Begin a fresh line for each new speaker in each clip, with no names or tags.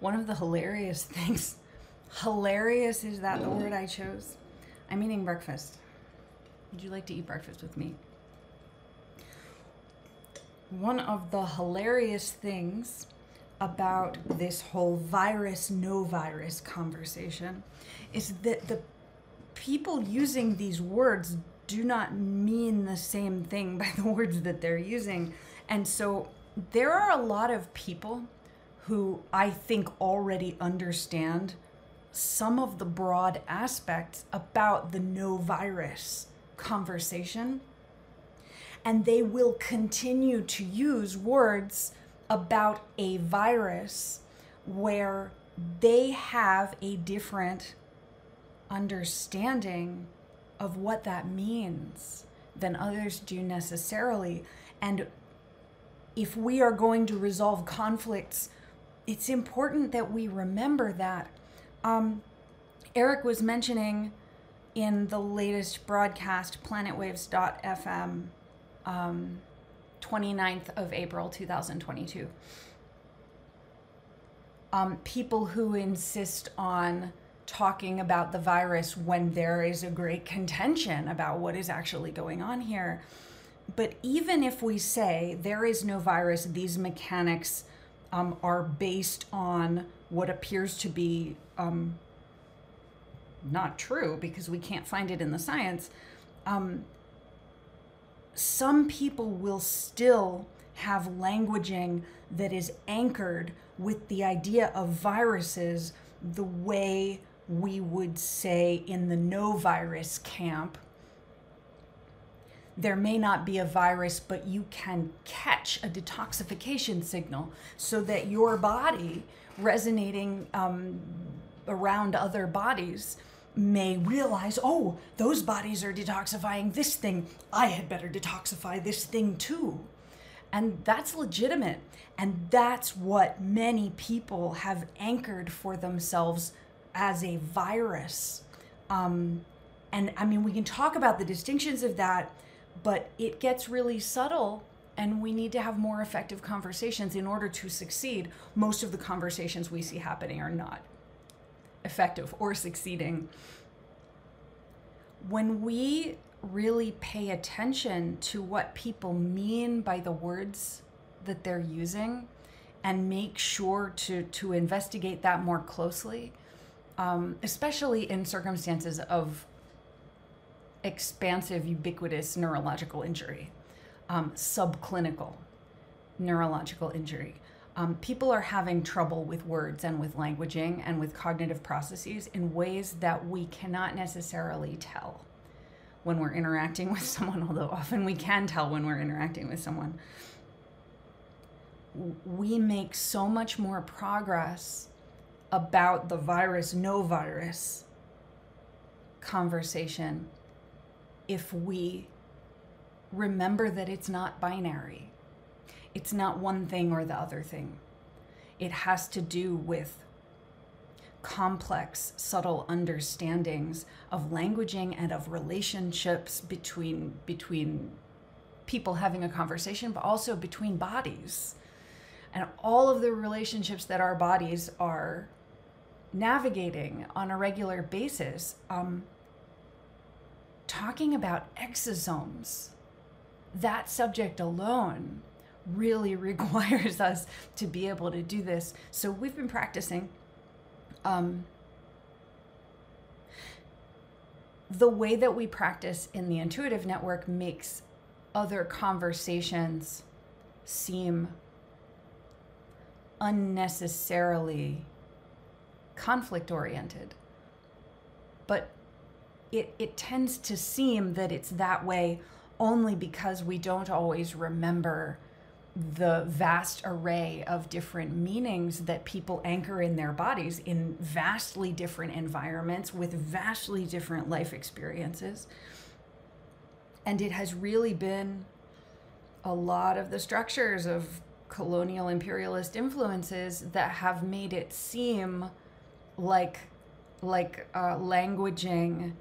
one of the hilarious things, hilarious is that the word I chose? I'm eating breakfast. Would you like to eat breakfast with me? One of the hilarious things about this whole virus, no virus conversation is that the people using these words do not mean the same thing by the words that they're using. And so there are a lot of people who I think already understand some of the broad aspects about the no virus conversation. And they will continue to use words about a virus where they have a different understanding of what that means than others do necessarily. And if we are going to resolve conflicts, it's important that we remember that. Um, Eric was mentioning in the latest broadcast, planetwaves.fm, um, 29th of April 2022. Um, people who insist on talking about the virus when there is a great contention about what is actually going on here. But even if we say there is no virus, these mechanics um, are based on what appears to be um, not true because we can't find it in the science. Um, some people will still have languaging that is anchored with the idea of viruses the way we would say in the no virus camp. There may not be a virus, but you can catch a detoxification signal so that your body resonating um, around other bodies may realize, oh, those bodies are detoxifying this thing. I had better detoxify this thing too. And that's legitimate. And that's what many people have anchored for themselves as a virus. Um, and I mean, we can talk about the distinctions of that, but it gets really subtle. And we need to have more effective conversations in order to succeed. Most of the conversations we see happening are not effective or succeeding. When we really pay attention to what people mean by the words that they're using and make sure to, to investigate that more closely, um, especially in circumstances of expansive, ubiquitous neurological injury, um, subclinical neurological injury um, people are having trouble with words and with languaging and with cognitive processes in ways that we cannot necessarily tell when we're interacting with someone, although often we can tell when we're interacting with someone. We make so much more progress about the virus, no virus conversation if we remember that it's not binary it's not one thing or the other thing. It has to do with complex, subtle understandings of languaging and of relationships between between people having a conversation, but also between bodies. And all of the relationships that our bodies are navigating on a regular basis. Um, talking about exosomes, that subject alone really requires us to be able to do this. So we've been practicing. Um, the way that we practice in the intuitive network makes other conversations seem unnecessarily conflict oriented. But it, it tends to seem that it's that way only because we don't always remember the vast array of different meanings that people anchor in their bodies in vastly different environments with vastly different life experiences. And it has really been a lot of the structures of colonial imperialist influences that have made it seem like like uh, languaging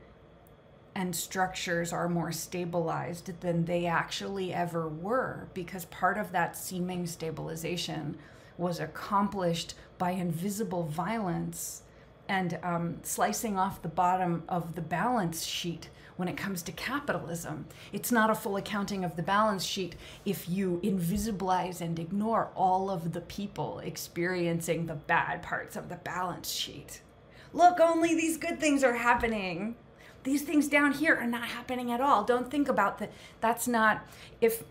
and structures are more stabilized than they actually ever were because part of that seeming stabilization was accomplished by invisible violence and um, slicing off the bottom of the balance sheet when it comes to capitalism. It's not a full accounting of the balance sheet if you invisibilize and ignore all of the people experiencing the bad parts of the balance sheet. Look, only these good things are happening. These things down here are not happening at all. Don't think about that. That's not if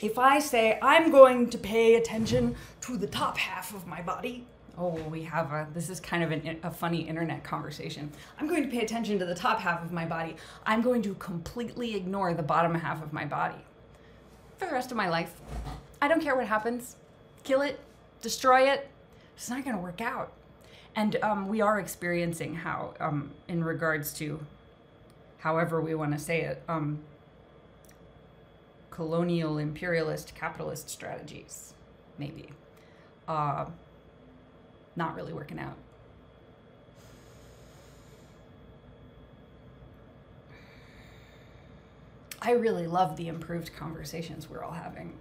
if I say I'm going to pay attention to the top half of my body, oh, we have a, this is kind of an, a funny internet conversation. I'm going to pay attention to the top half of my body. I'm going to completely ignore the bottom half of my body for the rest of my life. I don't care what happens. Kill it, destroy it. It's not going to work out. And um, we are experiencing how, um, in regards to however we want to say it, um, colonial imperialist capitalist strategies, maybe. Uh, not really working out. I really love the improved conversations we're all having